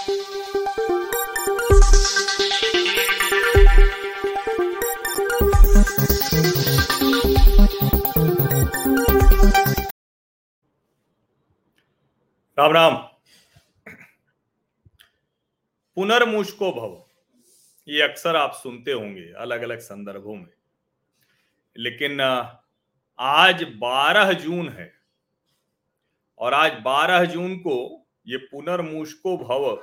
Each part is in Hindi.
राम राम पुनर्मुष्को भव ये अक्सर आप सुनते होंगे अलग अलग संदर्भों में। लेकिन, आज 12 जून है, और आज 12 जून को ये पुनर्मुष्को भव।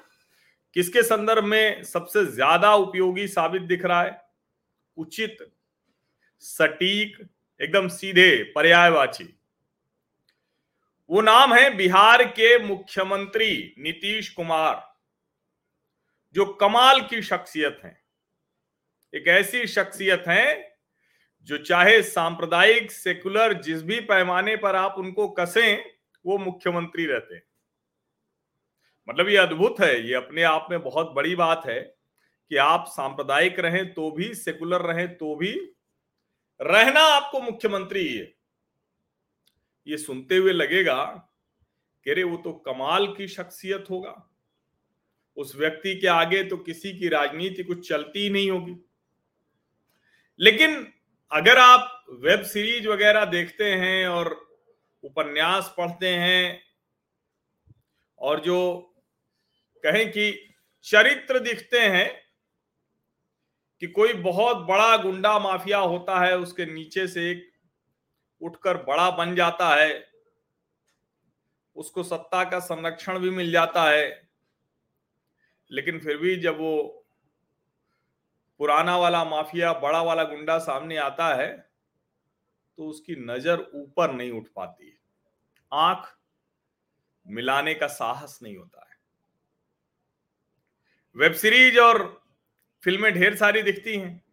किसके संदर्भ में सबसे ज़्यादा उपयोगी साबित दिख रहा है? उचित, सटीक, एकदम सीधे, पर्यायवाची। वो नाम है बिहार के मुख्यमंत्री नीतीश कुमार, जो कमाल की शख्सियत हैं। एक ऐसी शख्सियत है, जो चाहे सांप्रदायिक सेकुलर जिस भी पैमाने पर आप उनको कसें, वो मुख्यमंत्री रहते हैं। मतलब ये अद्भुत है, ये अपने आप में बहुत बड़ी बात है कि आप सांप्रदायिक रहें तो भी, सेकुलर रहें तो भी, रहना आपको मुख्यमंत्री है। ये सुनते हुए लगेगा कि अरे वो तो कमाल की शख्सियत होगा। उस व्यक्ति के आगे तो किसी की राजनीति कुछ चलती ही नहीं होगी। लेकिन अगर आप वेब सीरीज़ वगैरह देखते हैं और उपन्यास पढ़ते हैं और जो कहें कि चरित्र दिखते हैं कि कोई बहुत बड़ा गुंडा माफिया होता है, उसके नीचे से एक उठकर बड़ा बन जाता है, उसको सत्ता का संरक्षण भी मिल जाता है। लेकिन फिर भी जब वो पुराना वाला माफिया, बड़ा वाला गुंडा सामने आता है तो उसकी नज़र ऊपर नहीं उठ पाती। आँख मिलाने का साहस नहीं होता वेब सीरीज़ और फ़िल्में ढेर सारी दिखती हैं,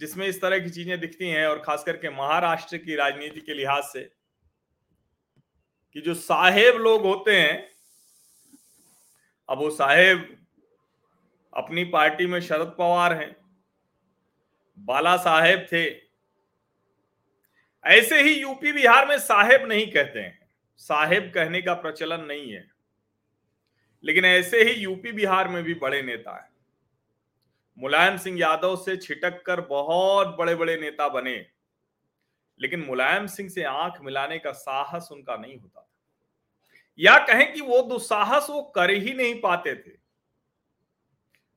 जिसमें इस तरह की चीज़ें दिखती हैं और खास करके महाराष्ट्र की राजनीति के लिहाज से, कि जो साहेब लोग होते हैं, अब वो साहेब अपनी पार्टी में शरद पवार हैं, बाला साहेब थे। ऐसे ही यूपी बिहार में साहेब नहीं कहते हैं। साहेब कहने का प्रचलन नहीं है। लेकिन ऐसे ही यूपी बिहार में भी बड़े नेता हैं। मुलायम सिंह यादव से छिटक कर बहुत बड़े बड़े नेता बने। लेकिन मुलायम सिंह से आँख मिलाने का साहस उनका नहीं होता था। या कहें कि वो दुस्साहस वो कर ही नहीं पाते थे।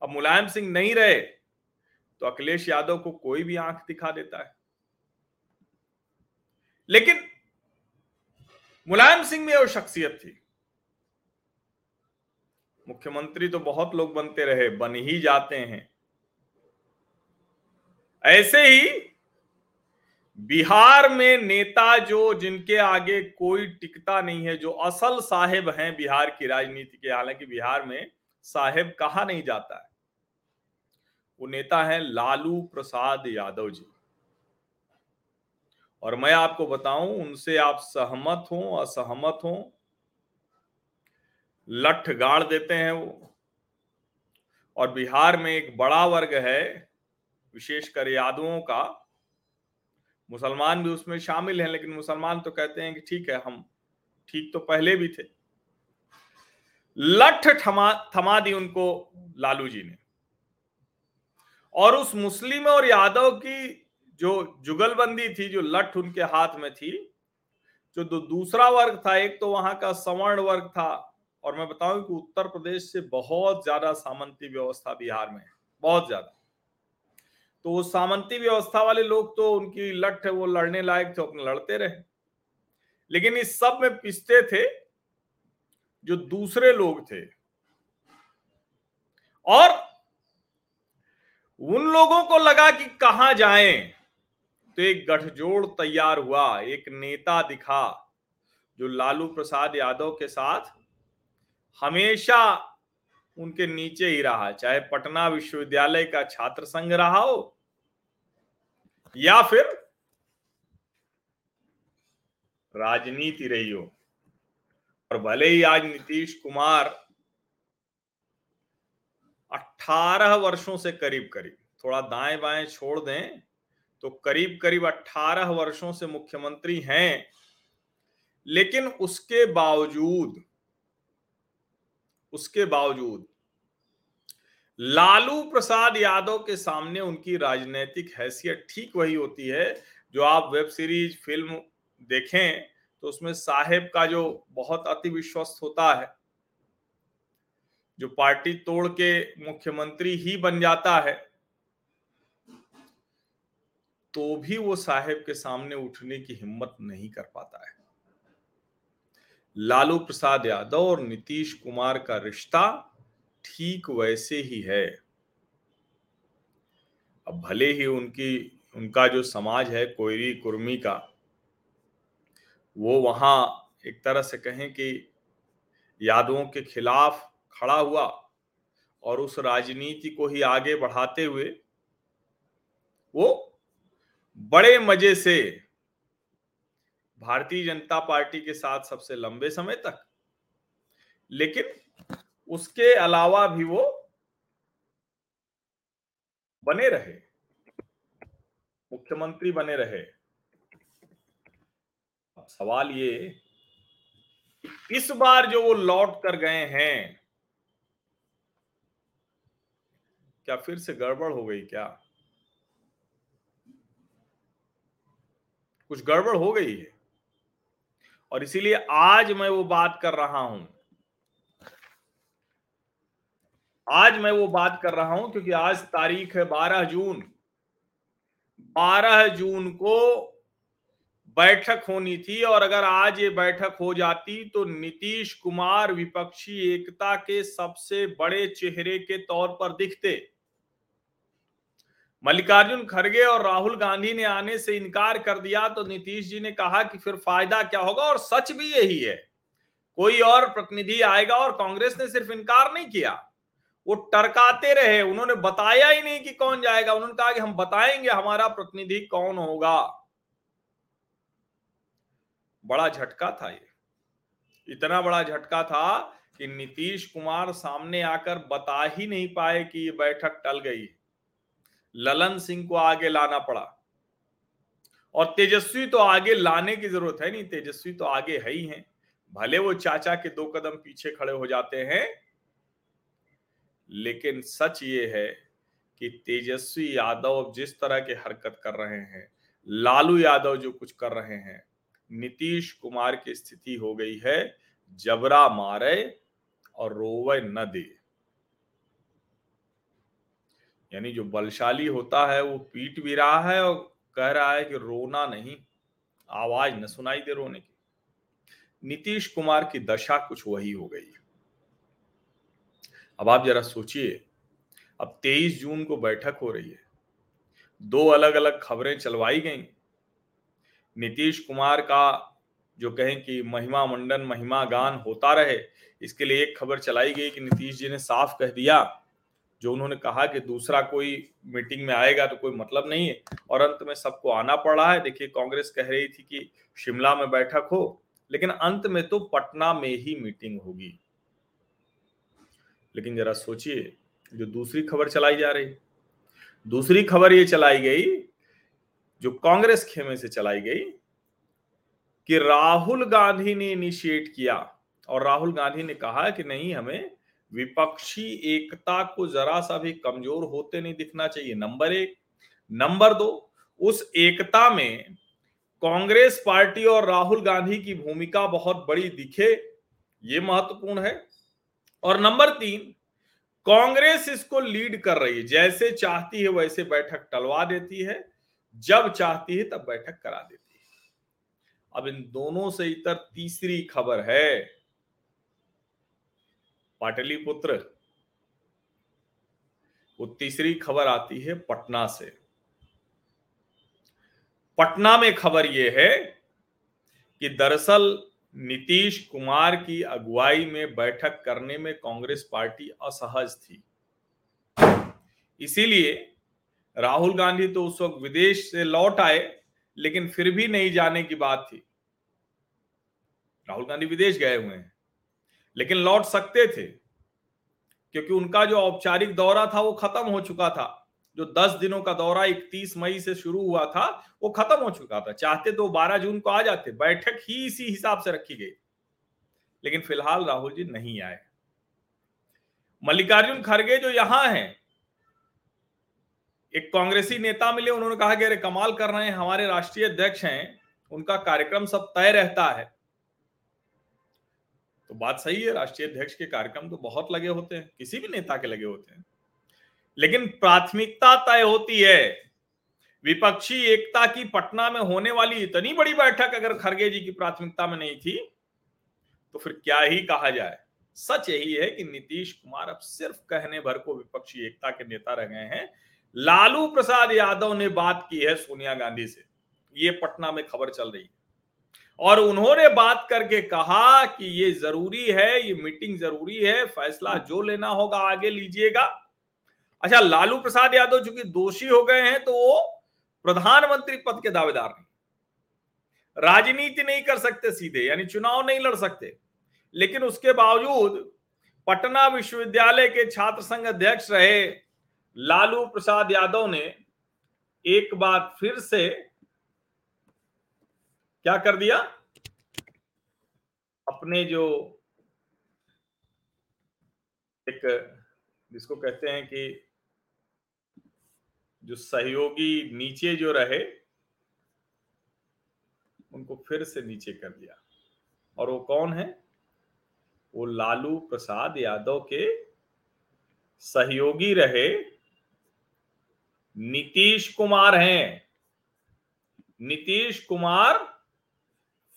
अब मुलायम सिंह नहीं रहे तो अखिलेश यादव को कोई भी आँख दिखा देता है। लेकिन मुलायम सिंह में वो शख्सियत थी। मुख्यमंत्री तो बहुत लोग बनते रहे, बन ही जाते हैं। ऐसे ही बिहार में नेता जो, जिनके आगे कोई टिकता नहीं है, जो असल साहेब हैं बिहार की राजनीति के, हालाँकि बिहार में साहेब कहा नहीं जाता है? वो नेता है लालू प्रसाद यादव जी। और मैं आपको बताऊँ, उनसे आप सहमत हो, असहमत हो लठ गाड़ देते हैं वो। और बिहार में एक बड़ा वर्ग है, विशेषकर यादवों का। मुसलमान भी उसमें शामिल हैं, लेकिन मुसलमान तो कहते हैं कि ठीक है, हम ठीक तो पहले भी थे। लठ थमा थमा दी उनको लालू जी ने। और उस मुस्लिम और यादव की जो जुगलबंदी थी, जो लठ उनके हाथ में थी, जो दूसरा वर्ग था, एक तो वहाँ का सवर्ण वर्ग था और मैं बताऊँ कि उत्तर प्रदेश से बहुत ज़्यादा सामंती व्यवस्था बिहार में है, बहुत ज़्यादा। तो वो सामंती व्यवस्था वाले लोग तो उनकी लठ है, वो लड़ने लायक थे अपने लड़ते रहे। लेकिन इस सब में पिसते थे जो दूसरे लोग थे। और उन लोगों को लगा कि कहा जाएँ। तो एक गठजोड़ तैयार हुआ, एक नेता दिखा, जो लालू प्रसाद यादव के साथ हमेशा उनके नीचे ही रहा, चाहे पटना विश्वविद्यालय का छात्र संघ रहा हो, या फिर राजनीति रही हो। और भले ही आज नीतीश कुमार 18 वर्षों से करीब करीब, थोड़ा दाएँ बाएँ छोड़ दें तो करीब करीब 18 वर्षों से मुख्यमंत्री हैं, लेकिन उसके बावजूद उसके बावजूद, लालू प्रसाद यादव के सामने उनकी राजनीतिक हैसियत ठीक वही होती है, जो आप वेब सीरीज़, फ़िल्म देखें तो उसमें साहेब का जो बहुत अति विश्वस्त होता है, जो पार्टी तोड़ के मुख्यमंत्री ही बन जाता है तो भी वो साहेब के सामने उठने की हिम्मत नहीं कर पाता है। लालू प्रसाद यादव और नीतीश कुमार का रिश्ता ठीक वैसे ही है। अब भले ही उनकी, उनका जो समाज है कोयरी कुर्मी का, वो वहाँ एक तरह से कहें कि यादवों के खिलाफ खड़ा हुआ और उस राजनीति को ही आगे बढ़ाते हुए वो बड़े मज़े से भारतीय जनता पार्टी के साथ सबसे लंबे समय तक। लेकिन उसके अलावा भी वो बने रहे। मुख्यमंत्री बने रहे। अब सवाल ये, इस बार जो वो लौट कर गए हैं, क्या फिर से गड़बड़ हो गई क्या? कुछ गड़बड़ हो गई है? और इसीलिए आज मैं वो बात कर रहा हूँ। आज मैं वो बात कर रहा हूँ क्योंकि आज तारीख है बारह जून। बारह जून को बैठक होनी थी और अगर आज ये बैठक हो जाती तो नीतीश कुमार विपक्षी एकता के सबसे बड़े चेहरे के तौर पर दिखते। मल्लिकार्जुन खड़गे और राहुल गांधी ने आने से इनकार कर दिया तो नीतीश जी ने कहा कि फिर फ़ायदा क्या होगा? और सच भी यही है। कोई और प्रतिनिधि आएगा और कांग्रेस ने सिर्फ़ इनकार नहीं किया। वो टरकाते रहे, उन्होंने बताया ही नहीं कि कौन जाएगा। उन्होंने कहा कि हम बताएँगे हमारा प्रतिनिधि कौन होगा। बड़ा झटका था ये। इतना बड़ा झटका था कि नीतीश कुमार सामने आकर बता ही नहीं पाए कि ये बैठक टल गई। ललन सिंह को आगे लाना पड़ा। और तेजस्वी तो आगे लाने की ज़रूरत है नहीं, तेजस्वी तो आगे है ही है। भले वो चाचा के दो कदम पीछे खड़े हो जाते हैं, लेकिन सच ये है कि तेजस्वी यादव जिस तरह की हरकत कर रहे हैं, लालू यादव जो कुछ कर रहे हैं, नीतीश कुमार की स्थिति हो गई है, जबरा मारे और रोवे न दे। यानी जो बलशाली होता है, वो पीट भी रहा है और कह रहा है कि रोना नहीं, आवाज़ न सुनाई दे रोने की। नीतीश कुमार की दशा कुछ वही हो गई। अब आप जरा सोचिए, अब 23 जून को बैठक हो रही है, दो अलग अलग खबरें चलवाई गई। नीतीश कुमार का जो कहें कि महिमा मंडन, महिमा गान होता रहे, इसके लिए एक खबर चलाई गई कि नीतीश जी ने साफ़ कह दिया जो उन्होंने कहा कि दूसरा कोई मीटिंग में आएगा तो कोई मतलब नहीं है। और अंत में सबको आना पड़ है। देखिए, कांग्रेस कह रही थी कि शिमला में बैठक हो, लेकिन अंत में तो पटना में ही मीटिंग होगी। लेकिन जरा सोचिए, जो दूसरी खबर चलाई जा रही, दूसरी खबर ये चलाई गई, जो कांग्रेस खेमे से चलाई गई, कि राहुल गांधी ने इनिशिएट किया। और राहुल गांधी ने कहा कि नहीं, हमें विपक्षी एकता को जरा सा भी कमज़ोर होते नहीं दिखना चाहिए। नंबर एक। नंबर दो, उस एकता में कांग्रेस पार्टी और राहुल गांधी की भूमिका बहुत बड़ी दिखे, ये महत्वपूर्ण है। और नंबर तीन, कांग्रेस इसको लीड कर रही है। जैसे चाहती है वैसे बैठक टलवा देती है। जब चाहती है तब बैठक करा देती है। अब इन दोनों से इतर तीसरी खबर है। पाटलिपुत्र। वो तीसरी खबर आती है पटना से। पटना में खबर यह है कि दरअसल नीतीश कुमार की अगुवाई में बैठक करने में कांग्रेस पार्टी असहज थी। इसीलिए राहुल गांधी तो उस वक्त विदेश से लौट आए, लेकिन फिर भी नहीं जाने की बात थी। राहुल गांधी विदेश गए हुए हैं। लेकिन लौट सकते थे, क्योंकि उनका जो औपचारिक दौरा था, वो खत्म हो चुका था। जो 10 दिनों का दौरा 31 मई से शुरू हुआ था, वो खत्म हो चुका था। चाहते तो 12 जून को आ जाते, बैठक ही इसी हिसाब से रखी गई। लेकिन फ़िलहाल राहुल जी नहीं आए। मल्लिकार्जुन खड़गे जो यहाँ हैं, एक कांग्रेसी नेता मिले, उन्होंने कहा कि अरे कमाल कर रहे हैं, हमारे राष्ट्रीय अध्यक्ष हैं, उनका कार्यक्रम सब तय रहता है। तो बात सही है, राष्ट्रीय अध्यक्ष के कार्यक्रम तो बहुत लगे होते हैं, किसी भी नेता के लगे होते हैं। लेकिन प्राथमिकता तय होती है, विपक्षी एकता की पटना में होने वाली इतनी बड़ी बैठक अगर खड़गे जी की प्राथमिकता में नहीं थी तो फिर क्या ही कहा जाए? सच यही है कि नीतीश कुमार अब सिर्फ़ कहने भर को विपक्षी एकता के नेता रह गए हैं। लालू प्रसाद यादव ने बात की है सोनिया गांधी से। ये पटना में खबर चल रही है। और उन्होंने बात करके कहा कि ये ज़रूरी है, ये मीटिंग ज़रूरी है, फैसला जो लेना होगा आगे लीजिएगा। अच्छा लालू प्रसाद यादव चूँकि दोषी हो गए हैं तो वो प्रधानमंत्री पद के दावेदार नहीं। राजनीति नहीं कर सकते सीधे, यानी चुनाव नहीं लड़ सकते। लेकिन उसके बावजूद पटना विश्वविद्यालय के छात्र संघ अध्यक्ष रहे लालू प्रसाद यादव ने एक बार फिर से क्या कर दिया? अपने जो एक, जिसको कहते हैं कि जो सहयोगी नीचे जो रहे, उनको फिर से नीचे कर दिया। और वो कौन है? वो लालू प्रसाद यादव के सहयोगी रहे, नीतीश कुमार हैं। नीतीश कुमार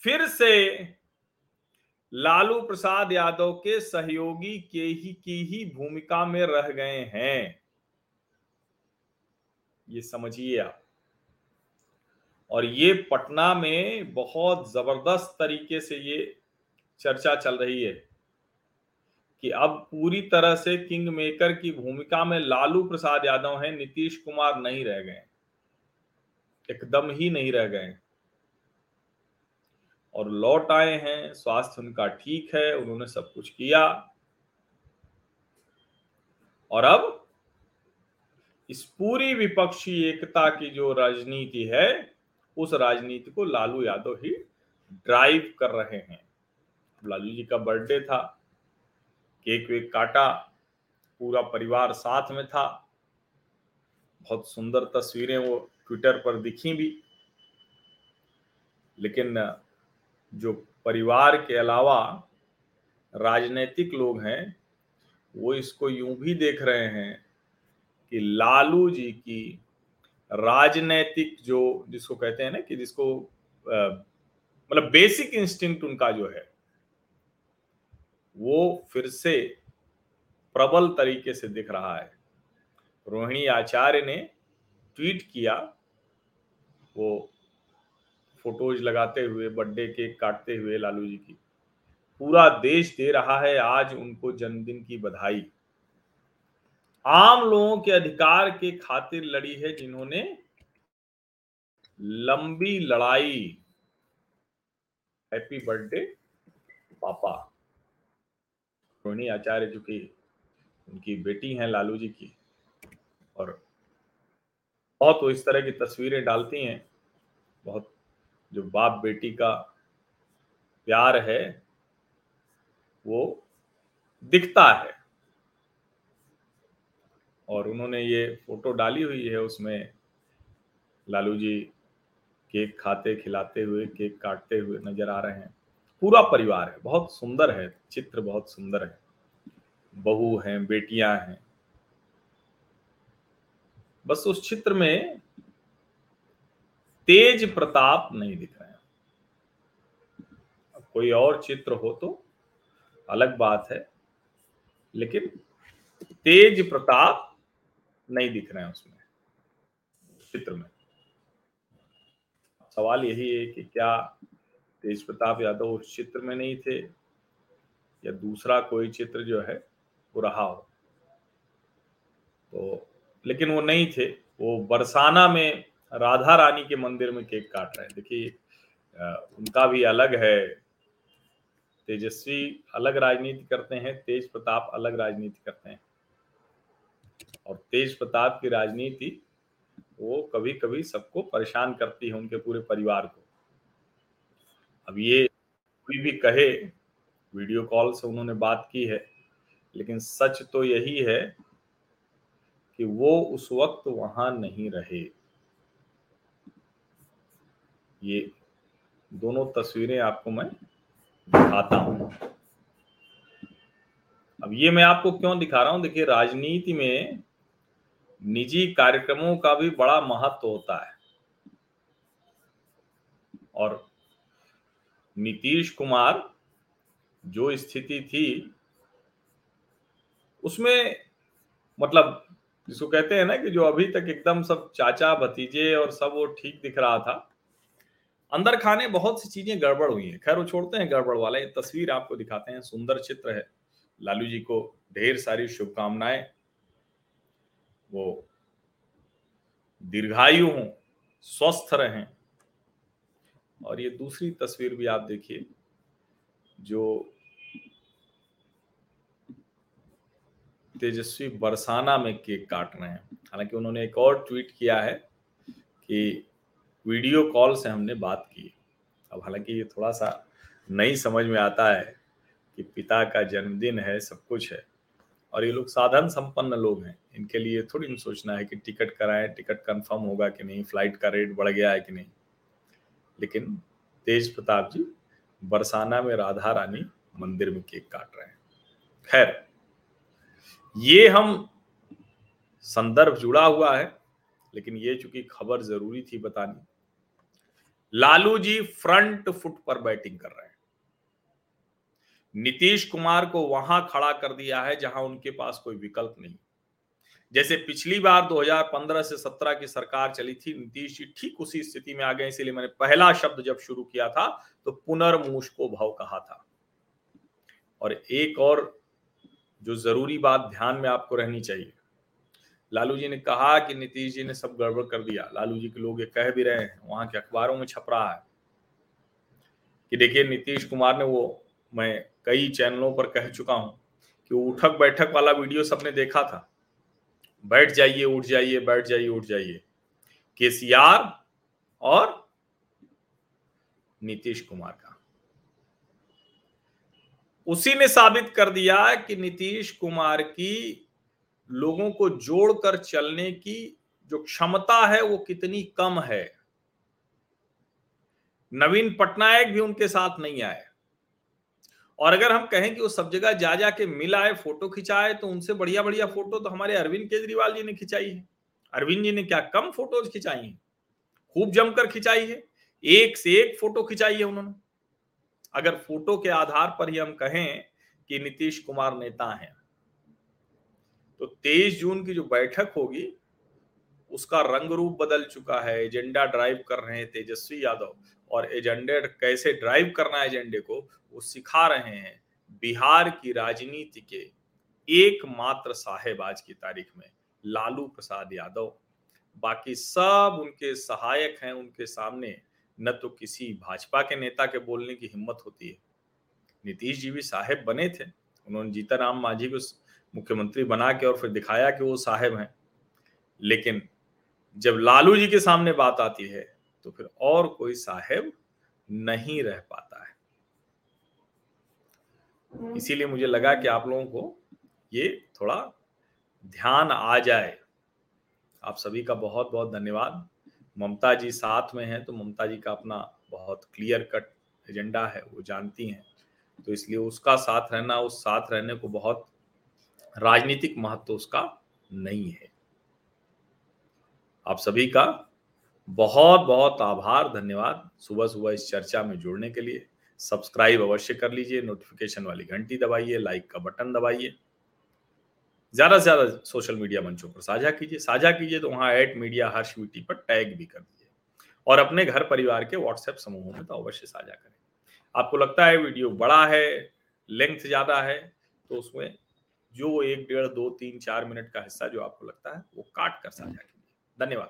फिर से लालू प्रसाद यादव के सहयोगी के ही, की ही भूमिका में रह गए हैं। ये समझिए आप। और ये पटना में बहुत ज़बरदस्त तरीके से ये चर्चा चल रही है कि अब पूरी तरह से किंग मेकर की भूमिका में लालू प्रसाद यादव हैं, नीतीश कुमार नहीं रह गए एकदम ही नहीं रह गए और लौट आए हैं, स्वास्थ्य उनका ठीक है, उन्होंने सब कुछ किया। और अब इस पूरी विपक्षी एकता की जो राजनीति है, उस राजनीति को लालू यादव ही ड्राइव कर रहे हैं। लालू जी का बर्थडे था केक वेक काटा, पूरा परिवार साथ में था। बहुत सुंदर तस्वीरें वो ट्विटर पर दिखी भी। लेकिन जो परिवार के अलावा राजनीतिक लोग हैं, वो इसको यूँ भी देख रहे हैं कि लालू जी की राजनैतिक जो, जिसको कहते हैं ना कि जिसको मतलब बेसिक इंस्टिंक्ट उनका जो है, वो फिर से प्रबल तरीके से दिख रहा है। रोहिणी आचार्य ने ट्वीट किया, वो फ़ोटोज़ लगाते हुए, बर्थडे केक काटते हुए लालू जी की। पूरा देश दे रहा है आज उनको जन्मदिन की बधाई। आम लोगों के अधिकार के खातिर लड़ी है जिन्होंने लंबी लड़ाई। हैप्पी बर्थडे पापा। रोहिणी आचार्य जो की उनकी बेटी हैं लालू जी की। और बहुत वो इस तरह की तस्वीरें डालती हैं। बहुत जो बाप बेटी का प्यार है, वो दिखता है। और उन्होंने ये फ़ोटो डाली हुई है उसमें लालू जी केक खाते, खिलाते हुए, केक काटते हुए नज़र आ रहे हैं। पूरा परिवार है, बहुत सुंदर है, चित्र बहुत सुंदर है। बहू हैं, बेटियाँ हैं। बस उस चित्र में तेज प्रताप नहीं दिख रहे हैं। कोई और चित्र हो तो अलग बात है, लेकिन तेज प्रताप नहीं दिख रहे हैं उसमें, चित्र में। सवाल यही है कि क्या तेज प्रताप यादव उस चित्र में नहीं थे, या दूसरा कोई चित्र जो है वो रहा हो? तो लेकिन वो नहीं थे, वो बरसाना में राधा रानी के मंदिर में केक काट रहे हैं। देखिए उनका भी अलग है। तेजस्वी अलग राजनीति करते हैं, तेज प्रताप अलग राजनीति करते हैं। और तेज प्रताप की राजनीति वो कभी कभी सबको परेशान करती है उनके पूरे परिवार को। अब ये कोई भी कहे, वीडियो कॉल से उन्होंने बात की है, लेकिन सच तो यही है कि वो उस वक्त वहाँ नहीं रहे। ये दोनों तस्वीरें आपको मैं दिखाता हूँ। अब ये मैं आपको क्यों दिखा रहा हूँ? देखिए, राजनीति में निजी कार्यक्रमों का भी बड़ा महत्व होता है। और नीतीश कुमार जो स्थिति थी, उसमें मतलब जिसको कहते हैं ना कि जो अभी तक एकदम सब चाचा भतीजे और सब वो ठीक दिख रहा था अंदर खाने बहुत सी चीज़ें गड़बड़ हुई हैं। खैर, वो छोड़ते हैं गड़बड़ वाला। ये तस्वीर आपको दिखाते हैं। सुंदर चित्र है। लालू जी को ढेर सारी शुभकामनाएँ। वो दीर्घायु हों, स्वस्थ रहें। और ये दूसरी तस्वीर भी आप देखिए, जो तेजस्वी बरसाना में केक काट रहे हैं। हालाँकि उन्होंने एक और ट्वीट किया है कि वीडियो कॉल से हमने बात की। अब हालाँकि ये थोड़ा सा नहीं समझ में आता है कि पिता का जन्मदिन है, सब कुछ है और ये लोग साधन संपन्न लोग हैं। इनके लिए थोड़ी नहीं सोचना है कि टिकट कराएँ, टिकट कंफर्म होगा कि नहीं, फ़्लाइट का रेट बढ़ गया है कि नहीं। लेकिन तेज प्रताप जी, बरसाना में राधा रानी मंदिर में केक काट रहे हैं। खैर, ये हम संदर्भ जुड़ा हुआ है, लेकिन ये चूँकि खबर ज़रूरी थी बतानी लालू जी फ्रंट फुट पर बैटिंग कर रहे हैं। नीतीश कुमार को वहाँ खड़ा कर दिया है जहाँ उनके पास कोई विकल्प नहीं। जैसे पिछली बार 2015 से 17 की सरकार चली थी, नीतीश जी ठीक उसी स्थिति में आ गए, इसीलिए मैंने पहला शब्द जब शुरू किया था तो पुनर्मूषको भाव कहा था। और एक और जो ज़रूरी बात ध्यान में आपको रहनी चाहिए लालू जी ने कहा कि नीतीश जी ने सब गड़बड़ कर दिया। लालू जी के लोग ये कह भी रहे हैं, वहाँ के अखबारों में छप रहा है कि देखिए, नीतीश कुमार ने वो, मैं कई चैनलों पर कह चुका हूँ कि उठक बैठक वाला वीडियो सबने देखा था। बैठ जाइए, उठ जाइए, बैठ जाइए, उठ जाइए। केसीआर और नीतीश कुमार का। उसी ने साबित कर दिया कि नीतीश कुमार की लोगों को जोड़कर चलने की जो क्षमता है वो कितनी कम है। नवीन पटनायक भी उनके साथ नहीं आए। और अगर हम कहें कि वो सब जगह जा जा के मिल आए, फ़ोटो खिंचाए तो उनसे बढ़िया बढ़िया फ़ोटो तो हमारे अरविंद केजरीवाल जी ने खिंचाई है। अरविंद जी ने क्या कम फ़ोटोज़ खिंचाई है? खूब जमकर खिंचाई है। एक से एक फ़ोटो खिंचाई है उन्होंने। अगर फ़ोटो के आधार पर ही हम कहें कि नीतीश कुमार नेता हैं तो तेईस जून की जो बैठक होगी, उसका रंग रूप बदल चुका है। एजेंडा ड्राइव कर रहे हैं तेजस्वी यादव। और एजेंडे कैसे ड्राइव करना है एजेंडे को, वो सिखा रहे हैं बिहार की राजनीति के एकमात्र साहेब आज की तारीख में, लालू प्रसाद यादव। बाकी सब उनके सहायक हैं, उनके सामने न तो किसी भाजपा के नेता के बोलने की हिम्मत होती है। नीतीश जी भी साहेब बने थे। उन्होंने जीताराम मांझी को मुख्यमंत्री बना के और फिर दिखाया कि वो साहेब हैं। लेकिन जब लालू जी के सामने बात आती है तो फिर और कोई साहेब नहीं रह पाता है। इसीलिए मुझे लगा कि आप लोगों को ये थोड़ा ध्यान आ जाए। आप सभी का बहुत बहुत धन्यवाद। ममता जी साथ में हैं तो ममता जी का अपना बहुत क्लियर कट एजेंडा है वो जानती हैं। तो इसलिए उसका साथ रहना उस साथ रहने को बहुत राजनीतिक महत्व उसका नहीं है। आप सभी का बहुत बहुत आभार, धन्यवाद सुबह सुबह इस चर्चा में जुड़ने के लिए। सब्सक्राइब अवश्य कर लीजिए, नोटिफिकेशन वाली घंटी दबाइए, लाइक का बटन दबाइए। ज़्यादा से ज़्यादा सोशल मीडिया मंचों पर साझा कीजिए। साझा कीजिए तो वहाँ एट मीडिया हर्ष वीटी पर टैग भी कर दीजिए। और अपने घर परिवार के व्हाट्सएप समूहों में तो अवश्य साझा करें। आपको लगता है वीडियो बड़ा है लेंथ ज़्यादा है तो उसमें जो एक डेढ़ दो तीन चार मिनट का हिस्सा जो आपको लगता है वो काट कर साझा हम्म। कीजिए। धन्यवाद।